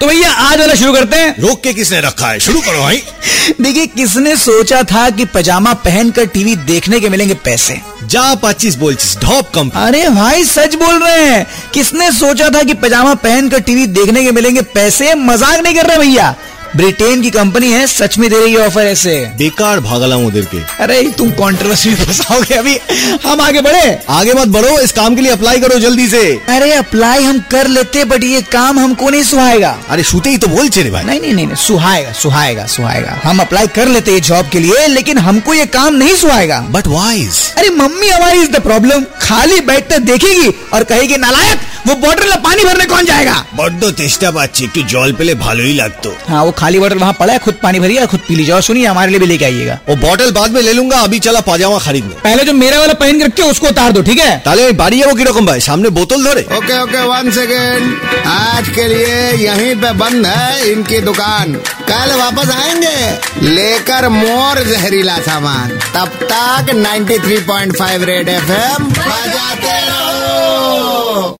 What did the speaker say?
तो भैया आज वाला शुरू करते हैं। रोक के किसने रखा है? शुरू करो भाई। देखिए किसने सोचा था कि पजामा पहनकर टीवी देखने के मिलेंगे पैसे? जा पच्चीस बोल ढॉप कम। अरे भाई सच बोल रहे हैं। किसने सोचा था कि पजामा पहनकर टीवी देखने के मिलेंगे पैसे? मज़ाक नहीं कर रहे भैया। ब्रिटेन की कंपनी है सच में दे रही है ऑफ़र ऐसे। बेकार भागला उधर के। अरे तुम कंट्रोवर्सी में फंसाओगे अभी। हम आगे बढ़े। आगे मत बढ़ो इस काम के लिए अप्लाई करो जल्दी से। अरे अप्लाई हम कर लेते बट ये काम हमको नहीं सुहाएगा। अरे शूते ही तो बोल चले भाई। नहीं नहीं नहीं नहीं, सुहाएगा सुहाएगा सुहाएगा। हम अप्लाई कर लेते ये जॉब के लिए लेकिन हमको ये काम नहीं सुहाएगा। बट वाइज अरे मम्मी हमारी इज द प्रॉब्लम खाली बैठकर देखेगी और कहेगी नालायक वो बॉटल में पानी भरने कौन जाएगा বড্ড চেষ্টা পাচ্ছি একটু জল পেলে ভালোই লাগতো हाँ वो खाली बॉटल वहाँ पड़ा है खुद पानी भरिए और खुद पी लीजिए और सुनिए हमारे लिए भी लेके आइएगा ও বটল बाद में ले लूंगा अभी चला पाजामा खरीदने पहले जो मेरा वाला पहन के रखे उसको उतार दो ठीक है তাহলে আমি বাড়ি যাবো কিরকম ভাই সামনে বোতল ধরে ओके ओके वन सेकेंड आज के लिए यहीं पे बंद है इनकी दुकान कल वापस आएंगे लेकर मोर जहरीला सामान तब तक 93.5 रेड एफएम बजाते रहो